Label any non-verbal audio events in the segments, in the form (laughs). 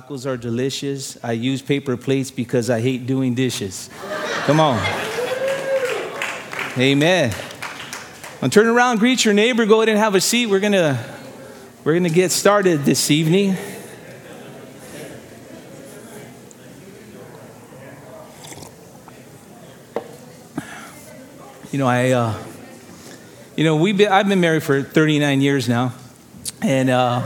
Tacos are delicious. I use paper plates because I hate doing dishes. Come on. Amen. And turn around, greet your neighbor, go ahead and have a seat. We're gonna we're gonna get started this evening. You know, I uh, you know, we've been, I've been married for 39 years now. And, uh,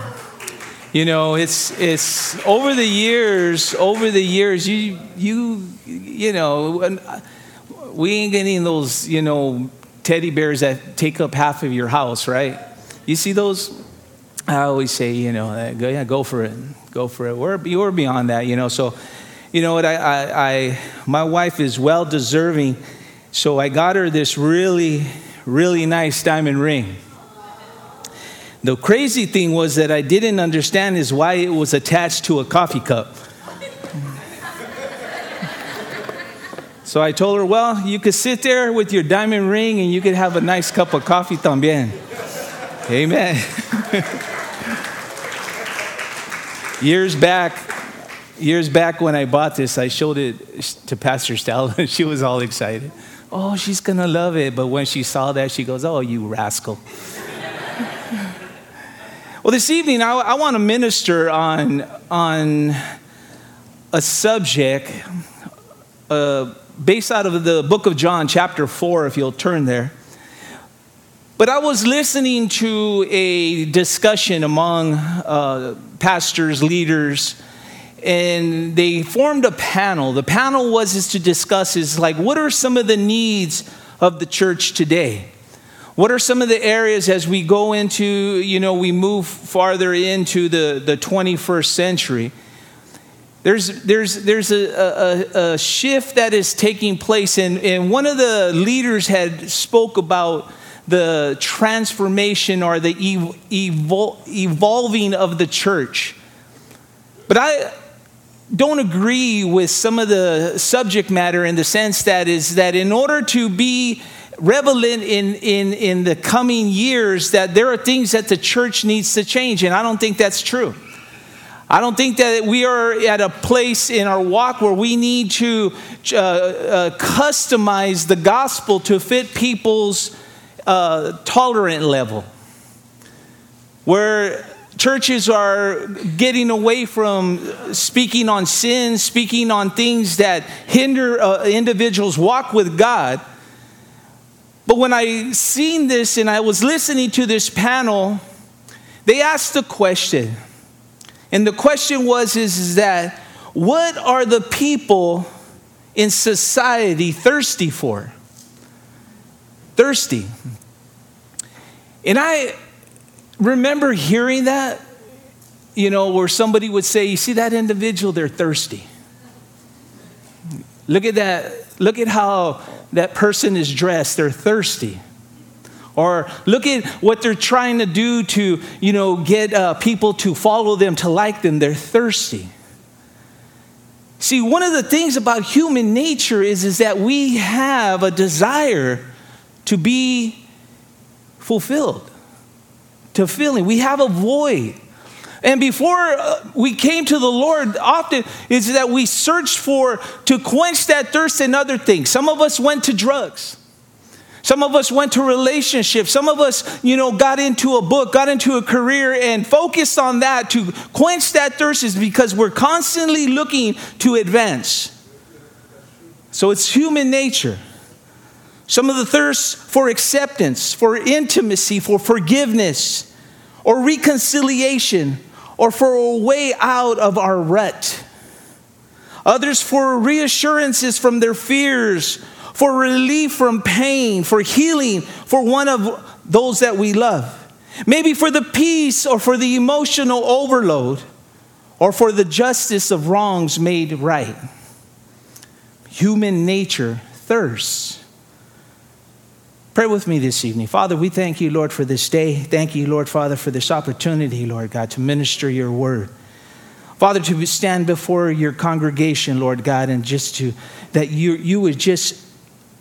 you know, it's, it's over the years, over the years, you, you, you know, when- we ain't getting those, you know, teddy bears that take up half of your house, right? You see those? I always say, you know, uh, go, yeah, go for it, go for it. We're, we're beyond that, you know. So, you know what? I, I, I, my wife is well deserving, so I got her this really, really nice diamond ring. The crazy thing was that I didn't understand is why it was attached to a coffee cup. So I told her, well, you could sit there with your diamond ring and you could have a nice cup of coffee también. Amen. (laughs) years back, years back when I bought this, I showed it to Pastor Stella and (laughs) she was all excited. Oh, she's gonna love it. But when she saw that, she goes, Oh, you rascal. Well, this evening, I, I want to minister on, on a subject uh, based out of the book of John, chapter 4, if you'll turn there. But I was listening to a discussion among uh, pastors, leaders, and they formed a panel. The panel was is to discuss is like what are some of the needs of the church today? What are some of the areas as we go into, you know, we move farther into the, the 21st century? There's, there's, there's a, a, a shift that is taking place, and, and one of the leaders had spoke about the transformation or the ev- evol- evolving of the church. But I don't agree with some of the subject matter in the sense that is that in order to be relevant in, in, in the coming years, that there are things that the church needs to change, and I don't think that's true. I don't think that we are at a place in our walk where we need to uh, uh, customize the gospel to fit people's uh, tolerant level. Where churches are getting away from speaking on sin, speaking on things that hinder uh, individuals' walk with God. But when I seen this and I was listening to this panel, they asked the question. And the question was is, is that what are the people in society thirsty for? Thirsty. And I remember hearing that, you know, where somebody would say, You see that individual, they're thirsty. Look at that. Look at how that person is dressed. They're thirsty. Or look at what they're trying to do to, you know, get uh, people to follow them, to like them. They're thirsty. See, one of the things about human nature is, is that we have a desire to be fulfilled, to feeling. We have a void. And before uh, we came to the Lord, often is that we searched for to quench that thirst in other things. Some of us went to drugs. Some of us went to relationships. Some of us, you know, got into a book, got into a career, and focused on that to quench that thirst is because we're constantly looking to advance. So it's human nature. Some of the thirst for acceptance, for intimacy, for forgiveness, or reconciliation, or for a way out of our rut. Others for reassurances from their fears, for relief from pain, for healing for one of those that we love. Maybe for the peace or for the emotional overload, or for the justice of wrongs made right. Human nature thirsts. Pray with me this evening. Father, we thank you, Lord, for this day. Thank you, Lord, Father, for this opportunity, Lord God, to minister your word. Father, to stand before your congregation, Lord God, and just to, that you, you would just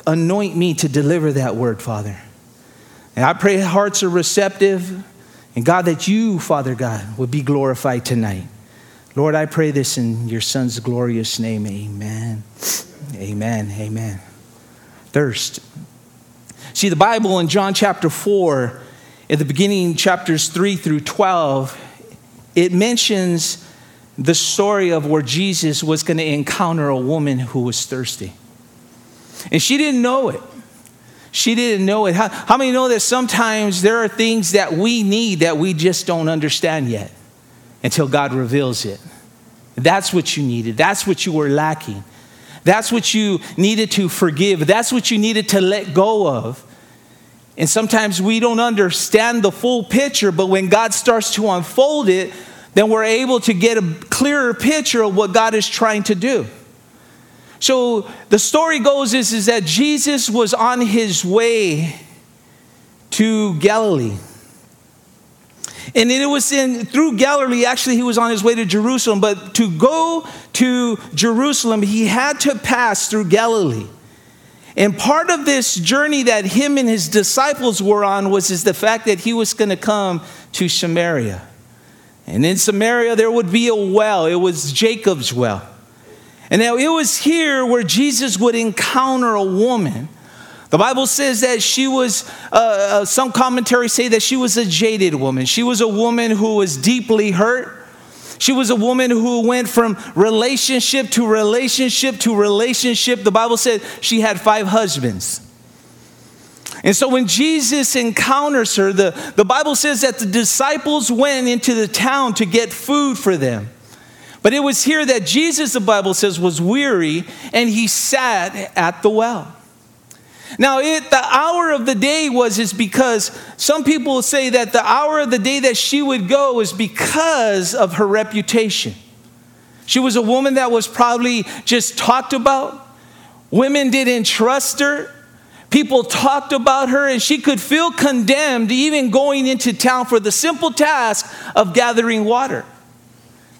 anoint me to deliver that word, Father. And I pray hearts are receptive, and God, that you, Father God, would be glorified tonight. Lord, I pray this in your Son's glorious name. Amen. Amen. Amen. Thirst. See, the Bible in John chapter 4, at the beginning, chapters 3 through 12, it mentions the story of where Jesus was going to encounter a woman who was thirsty. And she didn't know it. She didn't know it. How, how many know that sometimes there are things that we need that we just don't understand yet until God reveals it? That's what you needed. That's what you were lacking. That's what you needed to forgive. That's what you needed to let go of. And sometimes we don't understand the full picture, but when God starts to unfold it, then we're able to get a clearer picture of what God is trying to do. So the story goes is, is that Jesus was on his way to Galilee. And then it was in through Galilee, actually, he was on his way to Jerusalem. But to go to Jerusalem, he had to pass through Galilee. And part of this journey that him and his disciples were on was is the fact that he was going to come to Samaria. And in Samaria, there would be a well. It was Jacob's well. And now it was here where Jesus would encounter a woman. The Bible says that she was, uh, uh, some commentaries say that she was a jaded woman. She was a woman who was deeply hurt. She was a woman who went from relationship to relationship to relationship. The Bible said she had five husbands. And so when Jesus encounters her, the, the Bible says that the disciples went into the town to get food for them. But it was here that Jesus, the Bible says, was weary and he sat at the well. Now, it, the hour of the day was is because some people say that the hour of the day that she would go is because of her reputation. She was a woman that was probably just talked about. Women didn't trust her. People talked about her, and she could feel condemned even going into town for the simple task of gathering water.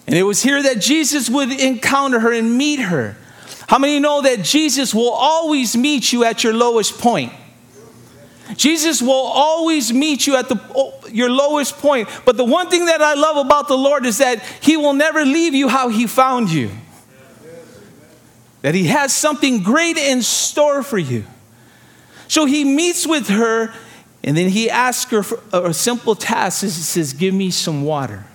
And it was here that Jesus would encounter her and meet her. How many know that Jesus will always meet you at your lowest point? Jesus will always meet you at the, oh, your lowest point. But the one thing that I love about the Lord is that He will never leave you how He found you. That He has something great in store for you. So He meets with her, and then He asks her for a simple task. He says, Give me some water.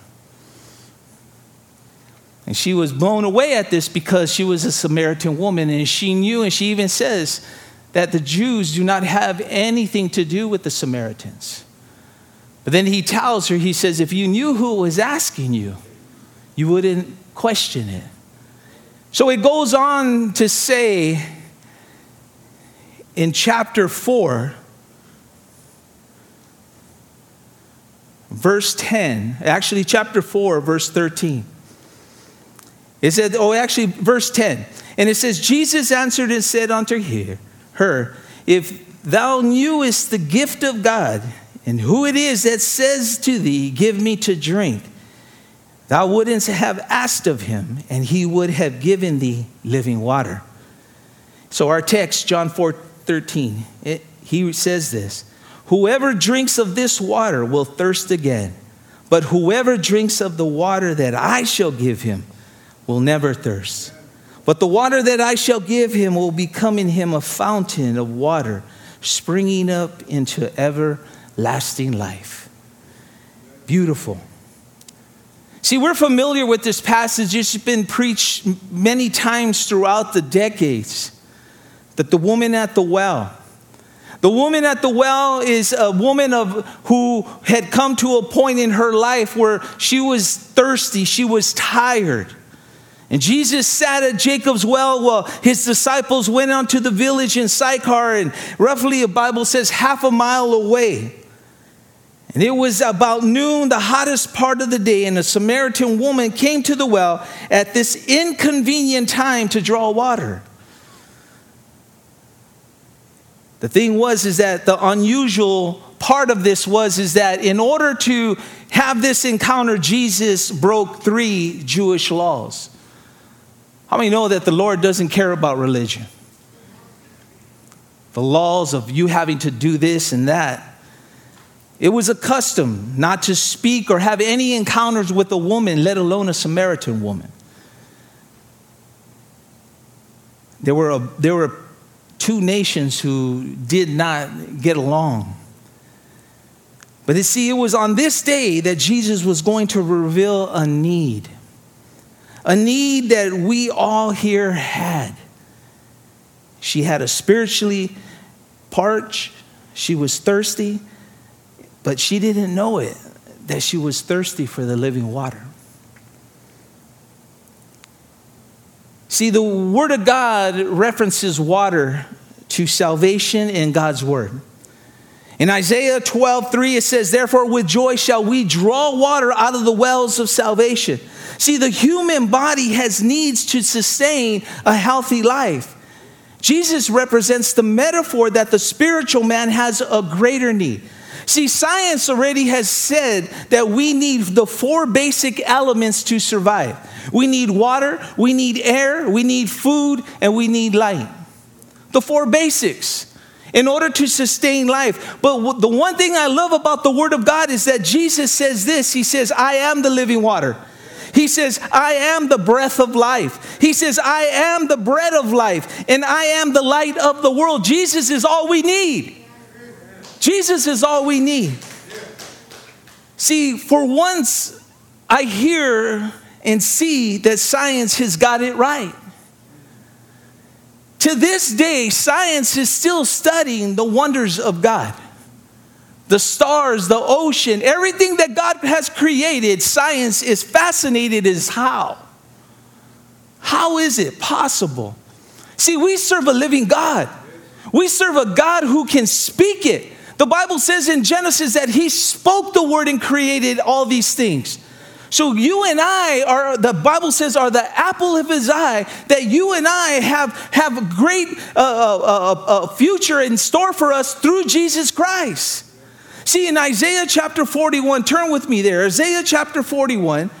And she was blown away at this because she was a Samaritan woman and she knew, and she even says that the Jews do not have anything to do with the Samaritans. But then he tells her, he says, if you knew who was asking you, you wouldn't question it. So it goes on to say in chapter 4, verse 10, actually, chapter 4, verse 13. It said, oh, actually, verse 10. And it says, Jesus answered and said unto her, If thou knewest the gift of God, and who it is that says to thee, Give me to drink, thou wouldn't have asked of him, and he would have given thee living water. So, our text, John 4 13, it, he says this Whoever drinks of this water will thirst again, but whoever drinks of the water that I shall give him, will never thirst. But the water that I shall give him will become in him a fountain of water springing up into everlasting life. Beautiful. See, we're familiar with this passage. It's been preached many times throughout the decades that the woman at the well, the woman at the well is a woman of who had come to a point in her life where she was thirsty, she was tired. And Jesus sat at Jacob's well while his disciples went on to the village in Sychar, and roughly, the Bible says, half a mile away. And it was about noon, the hottest part of the day, and a Samaritan woman came to the well at this inconvenient time to draw water. The thing was is that the unusual part of this was is that in order to have this encounter Jesus broke 3 Jewish laws. How many know that the Lord doesn't care about religion? The laws of you having to do this and that it was a custom not to speak or have any encounters with a woman, let alone a Samaritan woman. There were, a, there were two nations who did not get along. But you see, it was on this day that Jesus was going to reveal a need, a need that we all here had. She had a spiritually parched, she was thirsty, but she didn't know it, that she was thirsty for the living water. See, the Word of God references water to salvation in God's Word. In Isaiah 12, 3, it says, Therefore, with joy shall we draw water out of the wells of salvation. See, the human body has needs to sustain a healthy life. Jesus represents the metaphor that the spiritual man has a greater need. See, science already has said that we need the four basic elements to survive we need water, we need air, we need food, and we need light. The four basics in order to sustain life. But the one thing I love about the Word of God is that Jesus says this He says, I am the living water. He says, I am the breath of life. He says, I am the bread of life, and I am the light of the world. Jesus is all we need. Jesus is all we need. See, for once, I hear and see that science has got it right. To this day, science is still studying the wonders of God. The stars, the ocean, everything that God has created, science is fascinated as how. How is it possible? See, we serve a living God. We serve a God who can speak it. The Bible says in Genesis that he spoke the word and created all these things. So you and I are, the Bible says, are the apple of his eye, that you and I have, have a great uh, uh, uh, uh future in store for us through Jesus Christ. See, in Isaiah chapter 41, turn with me there, Isaiah chapter 41,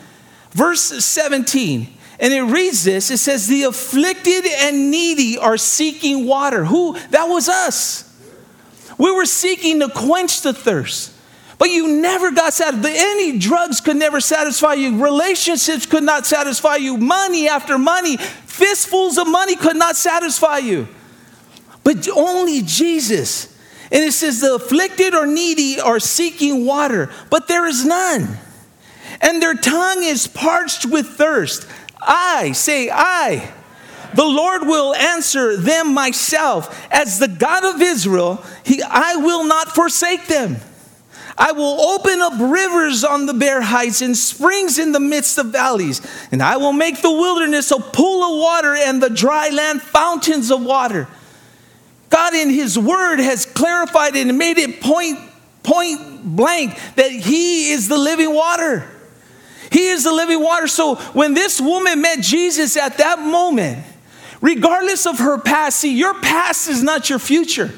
verse 17. And it reads this it says, The afflicted and needy are seeking water. Who? That was us. We were seeking to quench the thirst. But you never got satisfied. Any drugs could never satisfy you. Relationships could not satisfy you. Money after money, fistfuls of money could not satisfy you. But only Jesus. And it says, the afflicted or needy are seeking water, but there is none. And their tongue is parched with thirst. I, say, I the Lord will answer them myself. As the God of Israel, he, I will not forsake them. I will open up rivers on the bare heights and springs in the midst of valleys. And I will make the wilderness a pool of water and the dry land fountains of water. God, in His Word, has clarified and made it point, point blank that He is the living water. He is the living water. So when this woman met Jesus at that moment, regardless of her past. See, your past is not your future.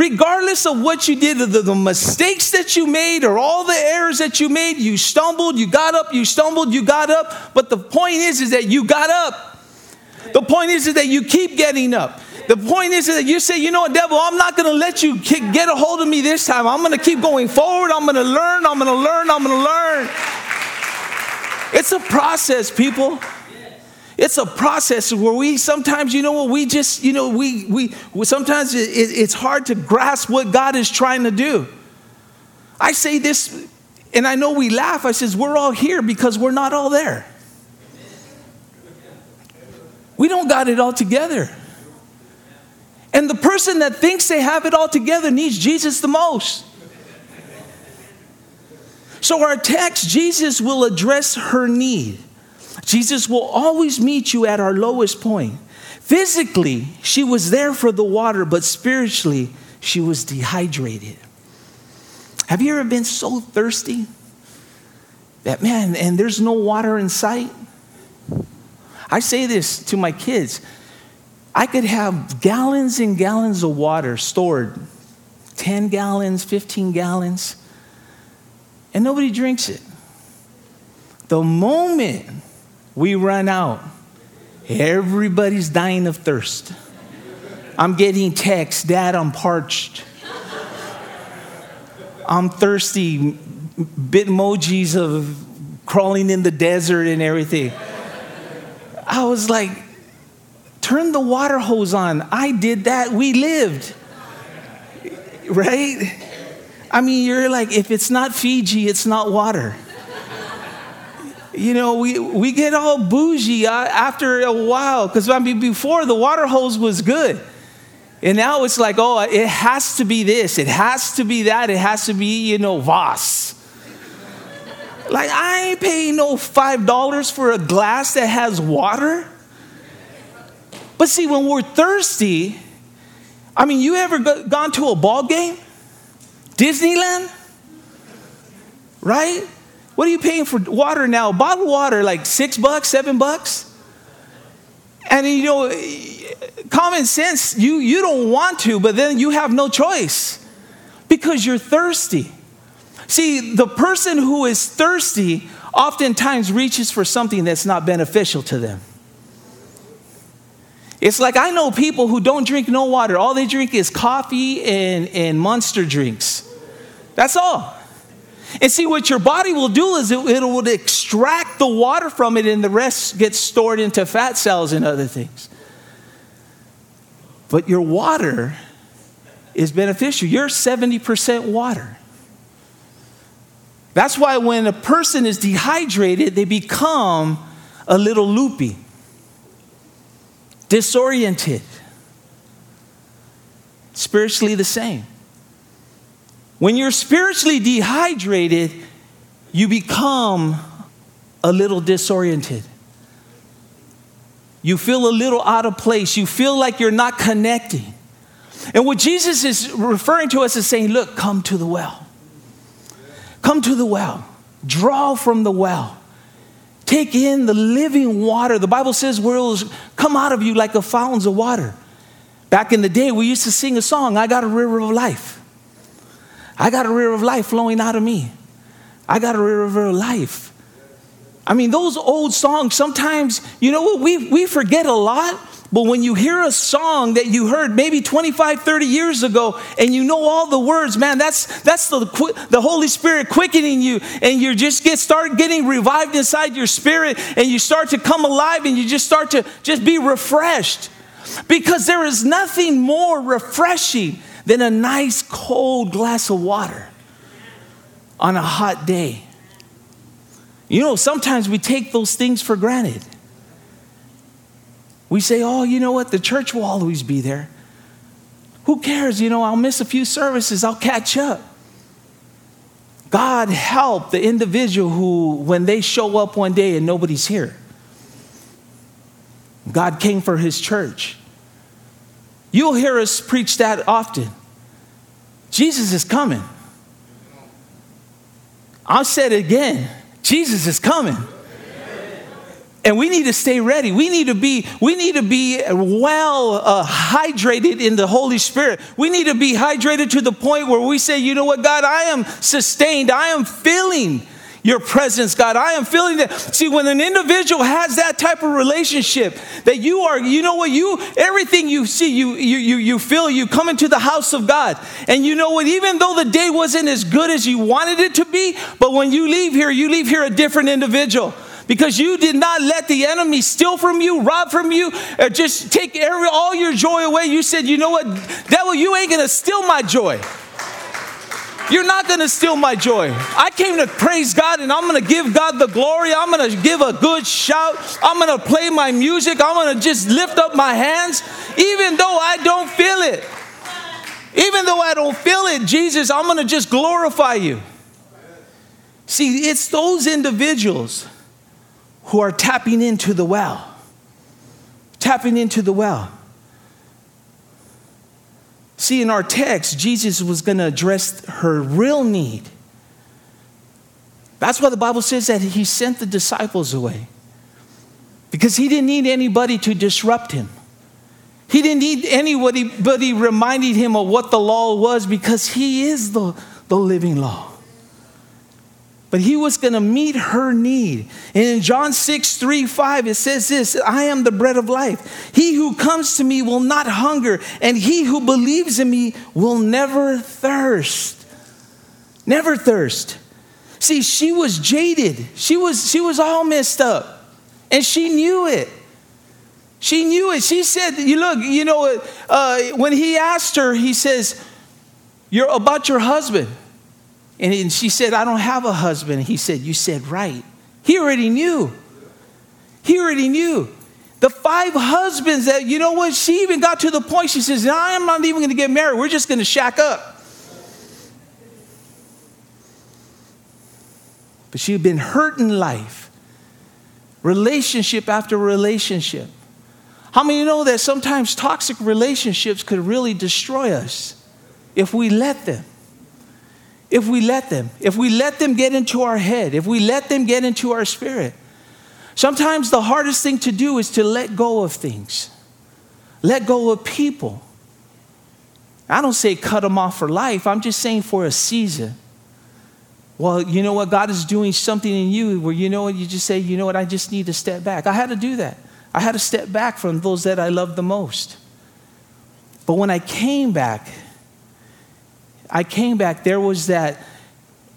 Regardless of what you did, the, the mistakes that you made, or all the errors that you made, you stumbled, you got up, you stumbled, you got up. But the point is, is that you got up. The point is, is that you keep getting up. The point is that you say, you know what, devil, I'm not going to let you get a hold of me this time. I'm going to keep going forward. I'm going to learn. I'm going to learn. I'm going to learn. It's a process, people. It's a process where we sometimes, you know what, we just, you know, we, we, we sometimes it, it's hard to grasp what God is trying to do. I say this, and I know we laugh. I says, we're all here because we're not all there. We don't got it all together. And the person that thinks they have it all together needs Jesus the most. So, our text, Jesus will address her need. Jesus will always meet you at our lowest point. Physically, she was there for the water, but spiritually, she was dehydrated. Have you ever been so thirsty that, man, and there's no water in sight? I say this to my kids I could have gallons and gallons of water stored 10 gallons, 15 gallons, and nobody drinks it. The moment we run out, everybody's dying of thirst. I'm getting texts, Dad, I'm parched. I'm thirsty, bit emojis of crawling in the desert and everything. I was like, turn the water hose on. I did that. We lived. Right? I mean, you're like, if it's not Fiji, it's not water. You know, we, we get all bougie uh, after a while because I mean, before the water hose was good. And now it's like, oh, it has to be this, it has to be that, it has to be, you know, Voss. Like, I ain't paying no $5 for a glass that has water. But see, when we're thirsty, I mean, you ever go, gone to a ball game? Disneyland? Right? What are you paying for water now? Bottled water, like six bucks, seven bucks? And you know, common sense, you, you don't want to, but then you have no choice because you're thirsty. See, the person who is thirsty oftentimes reaches for something that's not beneficial to them. It's like I know people who don't drink no water. All they drink is coffee and, and monster drinks. That's all. And see, what your body will do is it, it will extract the water from it, and the rest gets stored into fat cells and other things. But your water is beneficial. You're 70% water. That's why when a person is dehydrated, they become a little loopy, disoriented. Spiritually, the same. When you're spiritually dehydrated, you become a little disoriented. You feel a little out of place. You feel like you're not connecting. And what Jesus is referring to us is saying, look, come to the well. Come to the well. Draw from the well. Take in the living water. The Bible says will come out of you like a fountains of water. Back in the day, we used to sing a song, I got a river of life. I got a river of life flowing out of me. I got a river of life. I mean, those old songs, sometimes, you know what, we, we forget a lot, but when you hear a song that you heard maybe 25, 30 years ago and you know all the words, man, that's, that's the, the Holy Spirit quickening you and you just get start getting revived inside your spirit and you start to come alive and you just start to just be refreshed. Because there is nothing more refreshing than a nice cold glass of water on a hot day. You know, sometimes we take those things for granted. We say, oh, you know what? The church will always be there. Who cares? You know, I'll miss a few services, I'll catch up. God help the individual who, when they show up one day and nobody's here, God came for his church. You'll hear us preach that often. Jesus is coming. I said it again Jesus is coming. And we need to stay ready. We need to be, we need to be well uh, hydrated in the Holy Spirit. We need to be hydrated to the point where we say, you know what, God, I am sustained. I am feeling your presence, God. I am feeling that. See, when an individual has that type of relationship, that you are, you know what, you, everything you see, you, you, you, you feel, you come into the house of God. And you know what, even though the day wasn't as good as you wanted it to be, but when you leave here, you leave here a different individual because you did not let the enemy steal from you, rob from you, or just take every, all your joy away. You said, you know what, devil, you ain't gonna steal my joy. You're not going to steal my joy. I came to praise God and I'm going to give God the glory. I'm going to give a good shout. I'm going to play my music. I'm going to just lift up my hands, even though I don't feel it. Even though I don't feel it, Jesus, I'm going to just glorify you. See, it's those individuals who are tapping into the well. Tapping into the well. See, in our text, Jesus was going to address her real need. That's why the Bible says that he sent the disciples away. Because he didn't need anybody to disrupt him. He didn't need anybody reminding him of what the law was because he is the, the living law. But he was going to meet her need. And in John 6, 3, 5, it says this I am the bread of life. He who comes to me will not hunger, and he who believes in me will never thirst. Never thirst. See, she was jaded. She was, she was all messed up. And she knew it. She knew it. She said, You look, you know, uh, when he asked her, he says, You're about your husband. And she said, I don't have a husband. He said, You said right. He already knew. He already knew. The five husbands that, you know what, she even got to the point, she says, I'm not even going to get married. We're just going to shack up. But she had been hurt in life, relationship after relationship. How many know that sometimes toxic relationships could really destroy us if we let them? If we let them, if we let them get into our head, if we let them get into our spirit. Sometimes the hardest thing to do is to let go of things, let go of people. I don't say cut them off for life, I'm just saying for a season. Well, you know what? God is doing something in you where you know what? You just say, you know what? I just need to step back. I had to do that. I had to step back from those that I love the most. But when I came back, I came back, there was that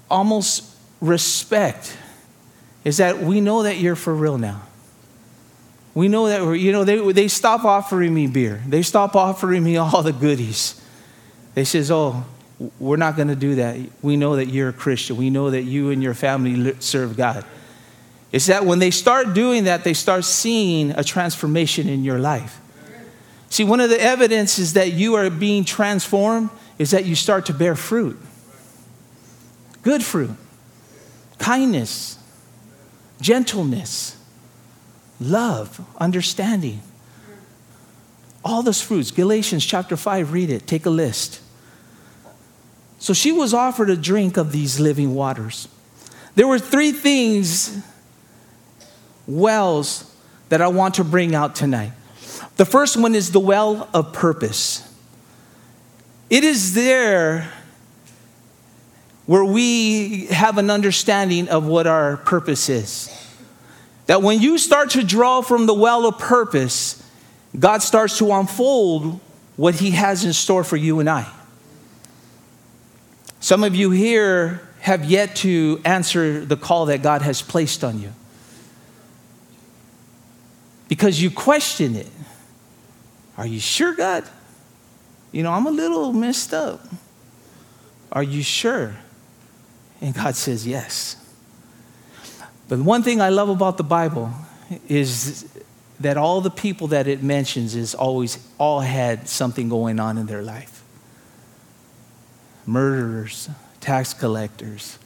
almost respect. Is that we know that you're for real now. We know that, you know, they, they stop offering me beer. They stop offering me all the goodies. They says, oh, we're not going to do that. We know that you're a Christian. We know that you and your family serve God. It's that when they start doing that, they start seeing a transformation in your life. See, one of the evidences that you are being transformed is that you start to bear fruit good fruit, kindness, gentleness, love, understanding. All those fruits. Galatians chapter 5, read it, take a list. So she was offered a drink of these living waters. There were three things, wells, that I want to bring out tonight. The first one is the well of purpose. It is there where we have an understanding of what our purpose is. That when you start to draw from the well of purpose, God starts to unfold what He has in store for you and I. Some of you here have yet to answer the call that God has placed on you because you question it. Are you sure, God? You know, I'm a little messed up. Are you sure? And God says, Yes. But one thing I love about the Bible is that all the people that it mentions is always all had something going on in their life. Murderers, tax collectors,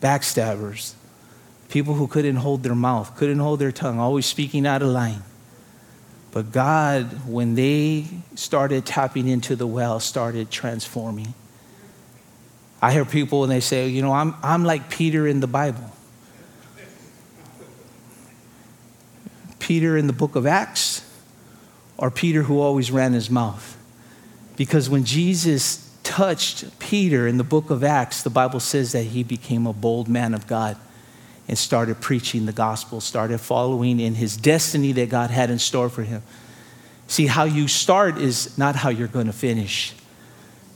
backstabbers, people who couldn't hold their mouth, couldn't hold their tongue, always speaking out of line. But God, when they started tapping into the well, started transforming. I hear people and they say, you know, I'm, I'm like Peter in the Bible. Peter in the book of Acts, or Peter who always ran his mouth. Because when Jesus touched Peter in the book of Acts, the Bible says that he became a bold man of God and started preaching the gospel, started following in his destiny that God had in store for him. See, how you start is not how you're going to finish.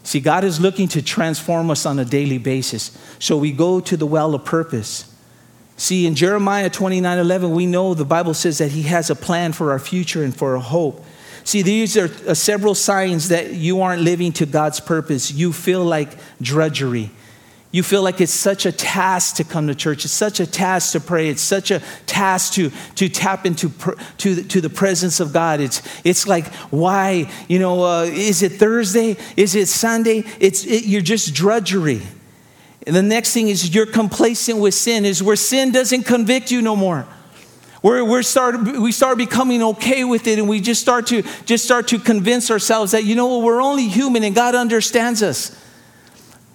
See, God is looking to transform us on a daily basis. So we go to the well of purpose. See, in Jeremiah 29 11, we know the Bible says that He has a plan for our future and for a hope. See, these are uh, several signs that you aren't living to God's purpose. You feel like drudgery. You feel like it's such a task to come to church. It's such a task to pray. It's such a task to, to tap into to, to the presence of God. It's, it's like, why? You know, uh, is it Thursday? Is it Sunday? It's, it, you're just drudgery. And the next thing is you're complacent with sin, is where sin doesn't convict you no more. We're, we're start, we start becoming okay with it and we just start to just start to convince ourselves that you know we're only human and God understands us.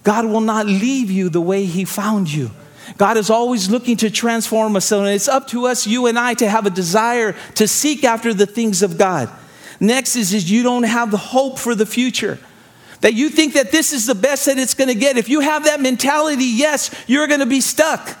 God will not leave you the way he found you. God is always looking to transform us. And it's up to us, you and I, to have a desire to seek after the things of God. Next is, is you don't have the hope for the future. That you think that this is the best that it's going to get. If you have that mentality, yes, you're going to be stuck.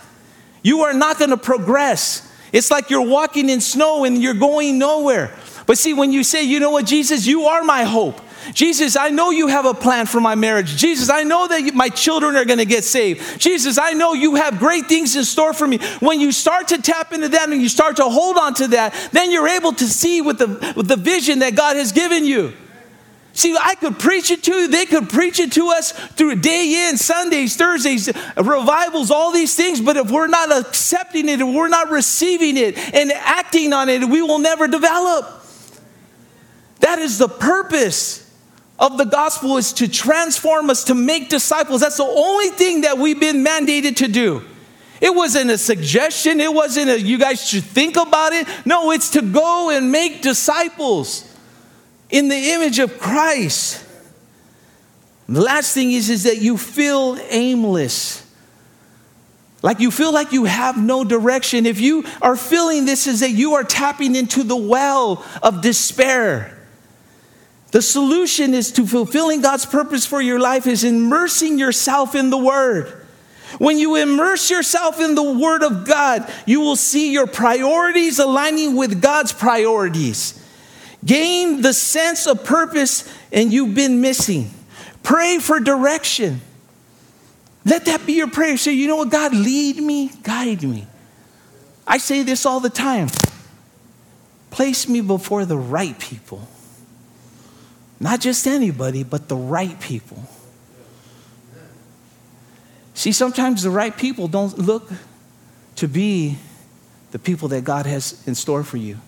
You are not going to progress. It's like you're walking in snow and you're going nowhere. But see, when you say, you know what, Jesus, you are my hope. Jesus, I know you have a plan for my marriage. Jesus, I know that my children are going to get saved. Jesus, I know you have great things in store for me. When you start to tap into that and you start to hold on to that, then you're able to see with the, with the vision that God has given you. See, I could preach it to you. They could preach it to us through day in, Sundays, Thursdays, revivals, all these things. But if we're not accepting it, if we're not receiving it and acting on it, we will never develop. That is the purpose of the gospel is to transform us, to make disciples. That's the only thing that we've been mandated to do. It wasn't a suggestion, it wasn't a you guys should think about it. No, it's to go and make disciples in the image of Christ. The last thing is, is that you feel aimless. Like you feel like you have no direction. If you are feeling this, is that you are tapping into the well of despair. The solution is to fulfilling God's purpose for your life is immersing yourself in the Word. When you immerse yourself in the Word of God, you will see your priorities aligning with God's priorities. Gain the sense of purpose and you've been missing. Pray for direction. Let that be your prayer. Say, you know what, God, lead me, guide me. I say this all the time place me before the right people. Not just anybody, but the right people. See, sometimes the right people don't look to be the people that God has in store for you.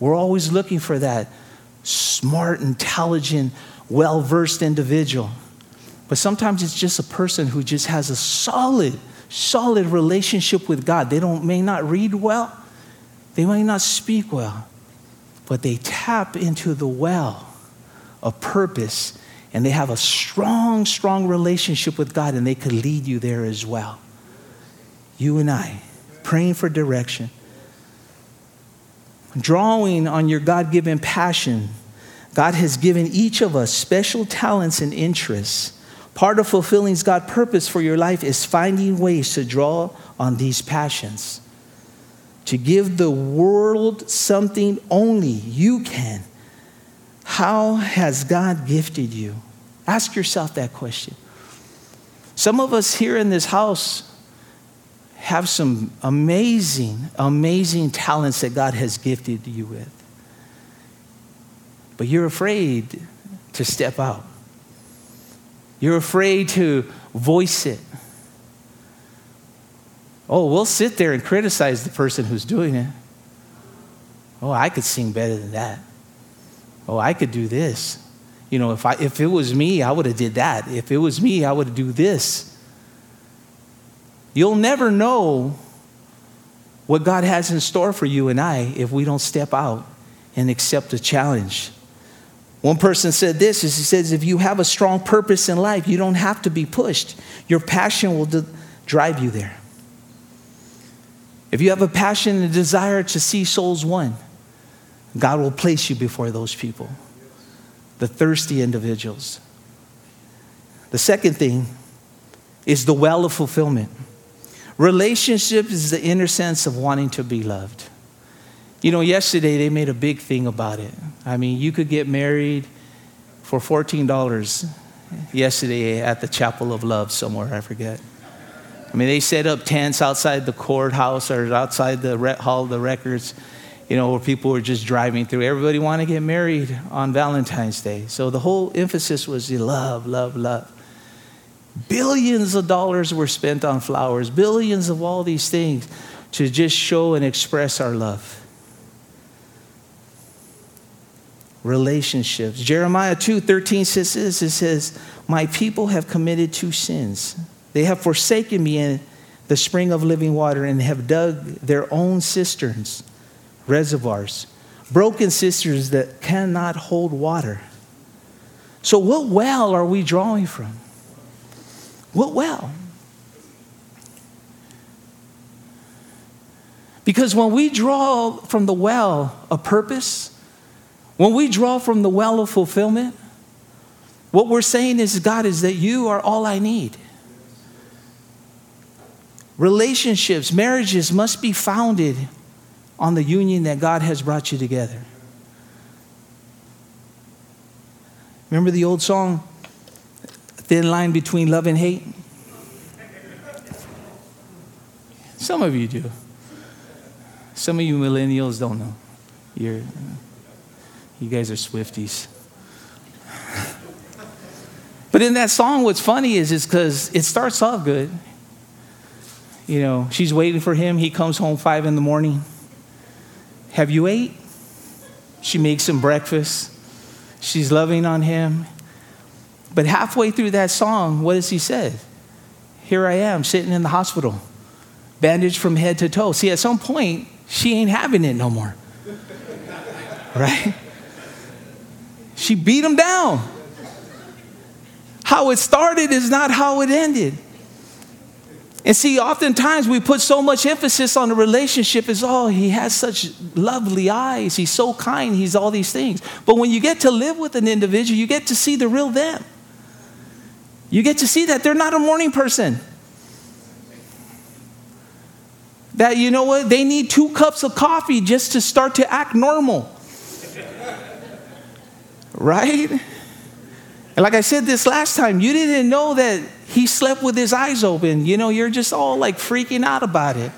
We're always looking for that smart, intelligent, well versed individual. But sometimes it's just a person who just has a solid, solid relationship with God. They don't, may not read well, they may not speak well, but they tap into the well of purpose and they have a strong, strong relationship with God and they could lead you there as well. You and I, praying for direction drawing on your God given passion, God has given each of us special talents and interests. Part of fulfilling God's purpose for your life is finding ways to draw on these passions, to give the world something only you can. How has God gifted you? Ask yourself that question. Some of us here in this house have some amazing, amazing talents that God has gifted you with. But you're afraid to step out. You're afraid to voice it. Oh, we'll sit there and criticize the person who's doing it. Oh, I could sing better than that. Oh, I could do this. You know, if, I, if it was me, I would have did that. If it was me, I would do this. You'll never know what God has in store for you and I if we don't step out and accept the challenge. One person said this is he says if you have a strong purpose in life, you don't have to be pushed. Your passion will d- drive you there. If you have a passion and a desire to see souls won, God will place you before those people, the thirsty individuals. The second thing is the well of fulfillment. Relationship is the inner sense of wanting to be loved. You know, yesterday they made a big thing about it. I mean, you could get married for $14 yesterday at the Chapel of Love somewhere, I forget. I mean, they set up tents outside the courthouse or outside the hall of the records, you know, where people were just driving through. Everybody wanted to get married on Valentine's Day. So the whole emphasis was love, love, love. Billions of dollars were spent on flowers, billions of all these things to just show and express our love. Relationships. Jeremiah 2 13 says this it says, My people have committed two sins. They have forsaken me in the spring of living water and have dug their own cisterns, reservoirs, broken cisterns that cannot hold water. So, what well are we drawing from? What well? Because when we draw from the well of purpose, when we draw from the well of fulfillment, what we're saying is, God, is that you are all I need. Relationships, marriages must be founded on the union that God has brought you together. Remember the old song, Thin Line Between Love and Hate? Some of you do. Some of you millennials don't know. You're, you guys are Swifties. But in that song, what's funny is because it starts off good. You know, she's waiting for him. He comes home five in the morning. Have you ate? She makes him breakfast. She's loving on him. But halfway through that song, what does he say? Here I am sitting in the hospital, bandaged from head to toe. See, at some point, she ain't having it no more. (laughs) Right? She beat him down. How it started is not how it ended. And see, oftentimes we put so much emphasis on the relationship as, oh, he has such lovely eyes, he's so kind, he's all these things. But when you get to live with an individual, you get to see the real them. You get to see that they're not a morning person. That, you know what, they need two cups of coffee just to start to act normal. (laughs) right? And like I said this last time, you didn't know that he slept with his eyes open. You know, you're just all like freaking out about it.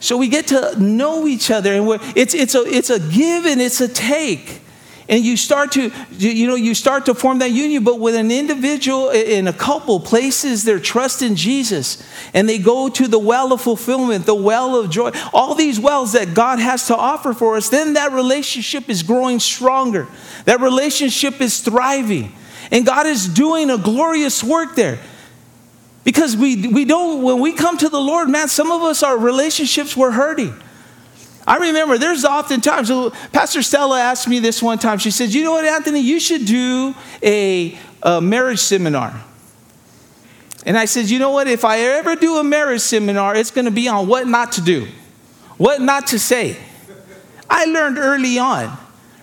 So we get to know each other, and it's, it's, a, it's a give and it's a take. And you start to, you know, you start to form that union. But when an individual in a couple places their trust in Jesus and they go to the well of fulfillment, the well of joy, all these wells that God has to offer for us, then that relationship is growing stronger. That relationship is thriving. And God is doing a glorious work there. Because we, we don't, when we come to the Lord, man, some of us, our relationships were hurting. I remember there's often times, Pastor Stella asked me this one time. She said, You know what, Anthony, you should do a, a marriage seminar. And I said, You know what, if I ever do a marriage seminar, it's going to be on what not to do, what not to say. I learned early on,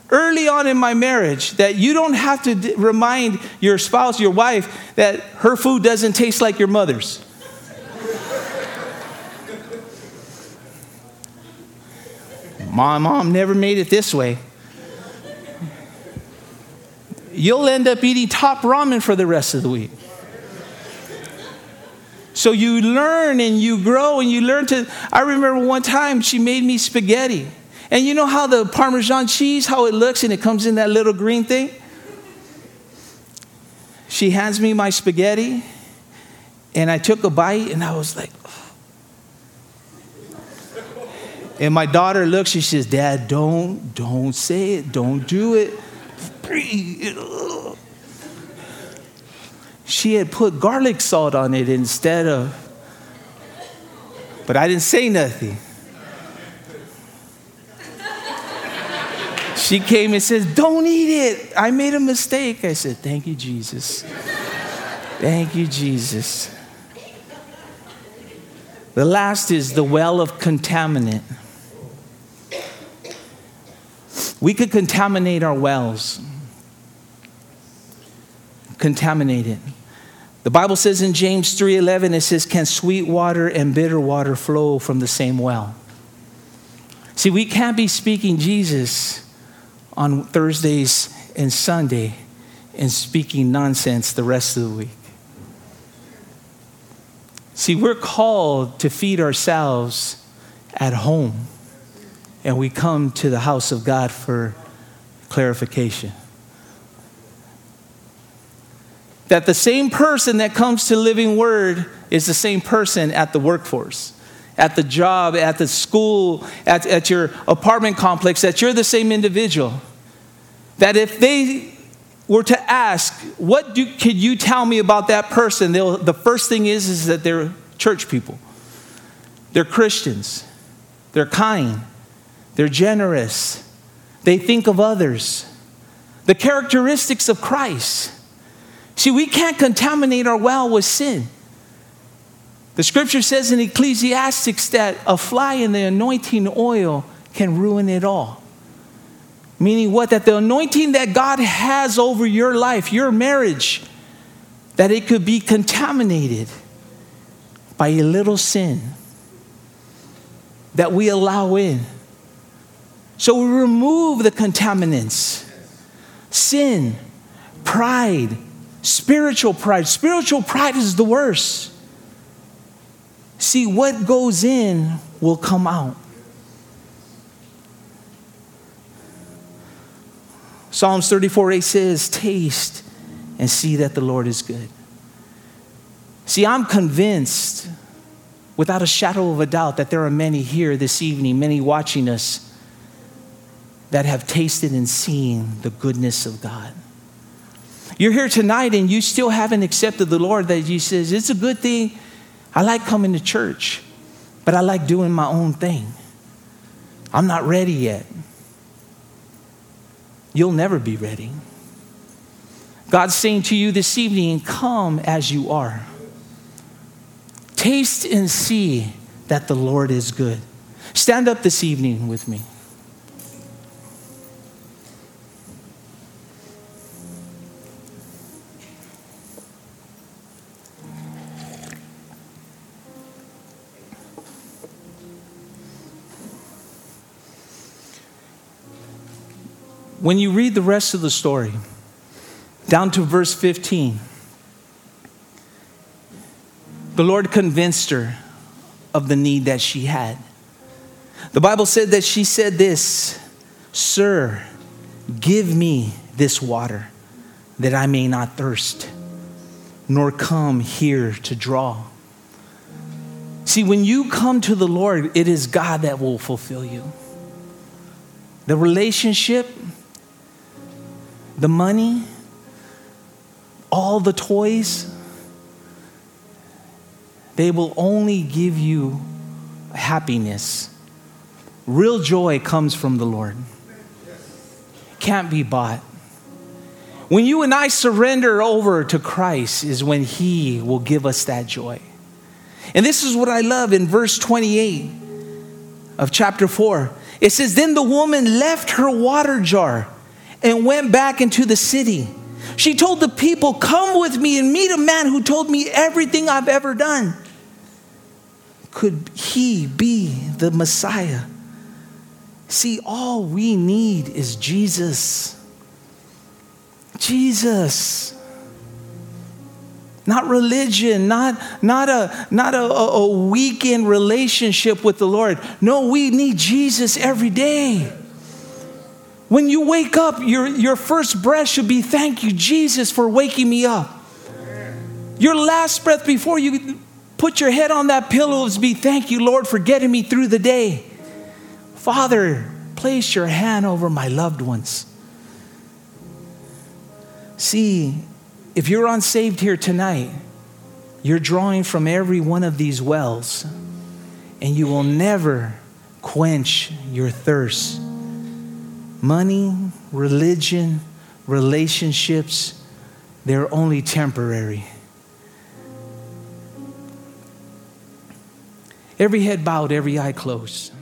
early on in my marriage, that you don't have to d- remind your spouse, your wife, that her food doesn't taste like your mother's. My mom never made it this way. You'll end up eating top ramen for the rest of the week. So you learn and you grow and you learn to. I remember one time she made me spaghetti. And you know how the Parmesan cheese, how it looks and it comes in that little green thing? She hands me my spaghetti and I took a bite and I was like, And my daughter looks, she says, Dad, don't, don't say it, don't do it. She had put garlic salt on it instead of, but I didn't say nothing. She came and says, Don't eat it. I made a mistake. I said, Thank you, Jesus. Thank you, Jesus. The last is the well of contaminant. We could contaminate our wells. Contaminate it. The Bible says in James 3:11 it says can sweet water and bitter water flow from the same well? See, we can't be speaking Jesus on Thursdays and Sunday and speaking nonsense the rest of the week. See, we're called to feed ourselves at home and we come to the house of God for clarification. That the same person that comes to Living Word is the same person at the workforce, at the job, at the school, at, at your apartment complex, that you're the same individual. That if they were to ask, What do, could you tell me about that person? the first thing is, is that they're church people. They're Christians. They're kind. They're generous. They think of others. The characteristics of Christ. See, we can't contaminate our well with sin. The scripture says in Ecclesiastics that a fly in the anointing oil can ruin it all. Meaning what? That the anointing that God has over your life, your marriage, that it could be contaminated by a little sin that we allow in. So we remove the contaminants sin, pride, spiritual pride. Spiritual pride is the worst. See, what goes in will come out. Psalms 34 8 says, Taste and see that the Lord is good. See, I'm convinced, without a shadow of a doubt, that there are many here this evening, many watching us, that have tasted and seen the goodness of God. You're here tonight and you still haven't accepted the Lord that you says, it's a good thing. I like coming to church, but I like doing my own thing. I'm not ready yet. You'll never be ready. God's saying to you this evening, come as you are. Taste and see that the Lord is good. Stand up this evening with me. When you read the rest of the story, down to verse 15, the Lord convinced her of the need that she had. The Bible said that she said this Sir, give me this water that I may not thirst, nor come here to draw. See, when you come to the Lord, it is God that will fulfill you. The relationship, the money, all the toys, they will only give you happiness. Real joy comes from the Lord, can't be bought. When you and I surrender over to Christ, is when He will give us that joy. And this is what I love in verse 28 of chapter 4. It says, Then the woman left her water jar and went back into the city. She told the people, Come with me and meet a man who told me everything I've ever done. Could he be the Messiah? See, all we need is Jesus. Jesus. Not religion, not, not, a, not a, a weekend relationship with the Lord. No, we need Jesus every day. When you wake up, your, your first breath should be thank you, Jesus, for waking me up. Your last breath before you put your head on that pillow is be thank you, Lord, for getting me through the day. Father, place your hand over my loved ones. See, if you're unsaved here tonight, you're drawing from every one of these wells, and you will never quench your thirst. Money, religion, relationships, they're only temporary. Every head bowed, every eye closed.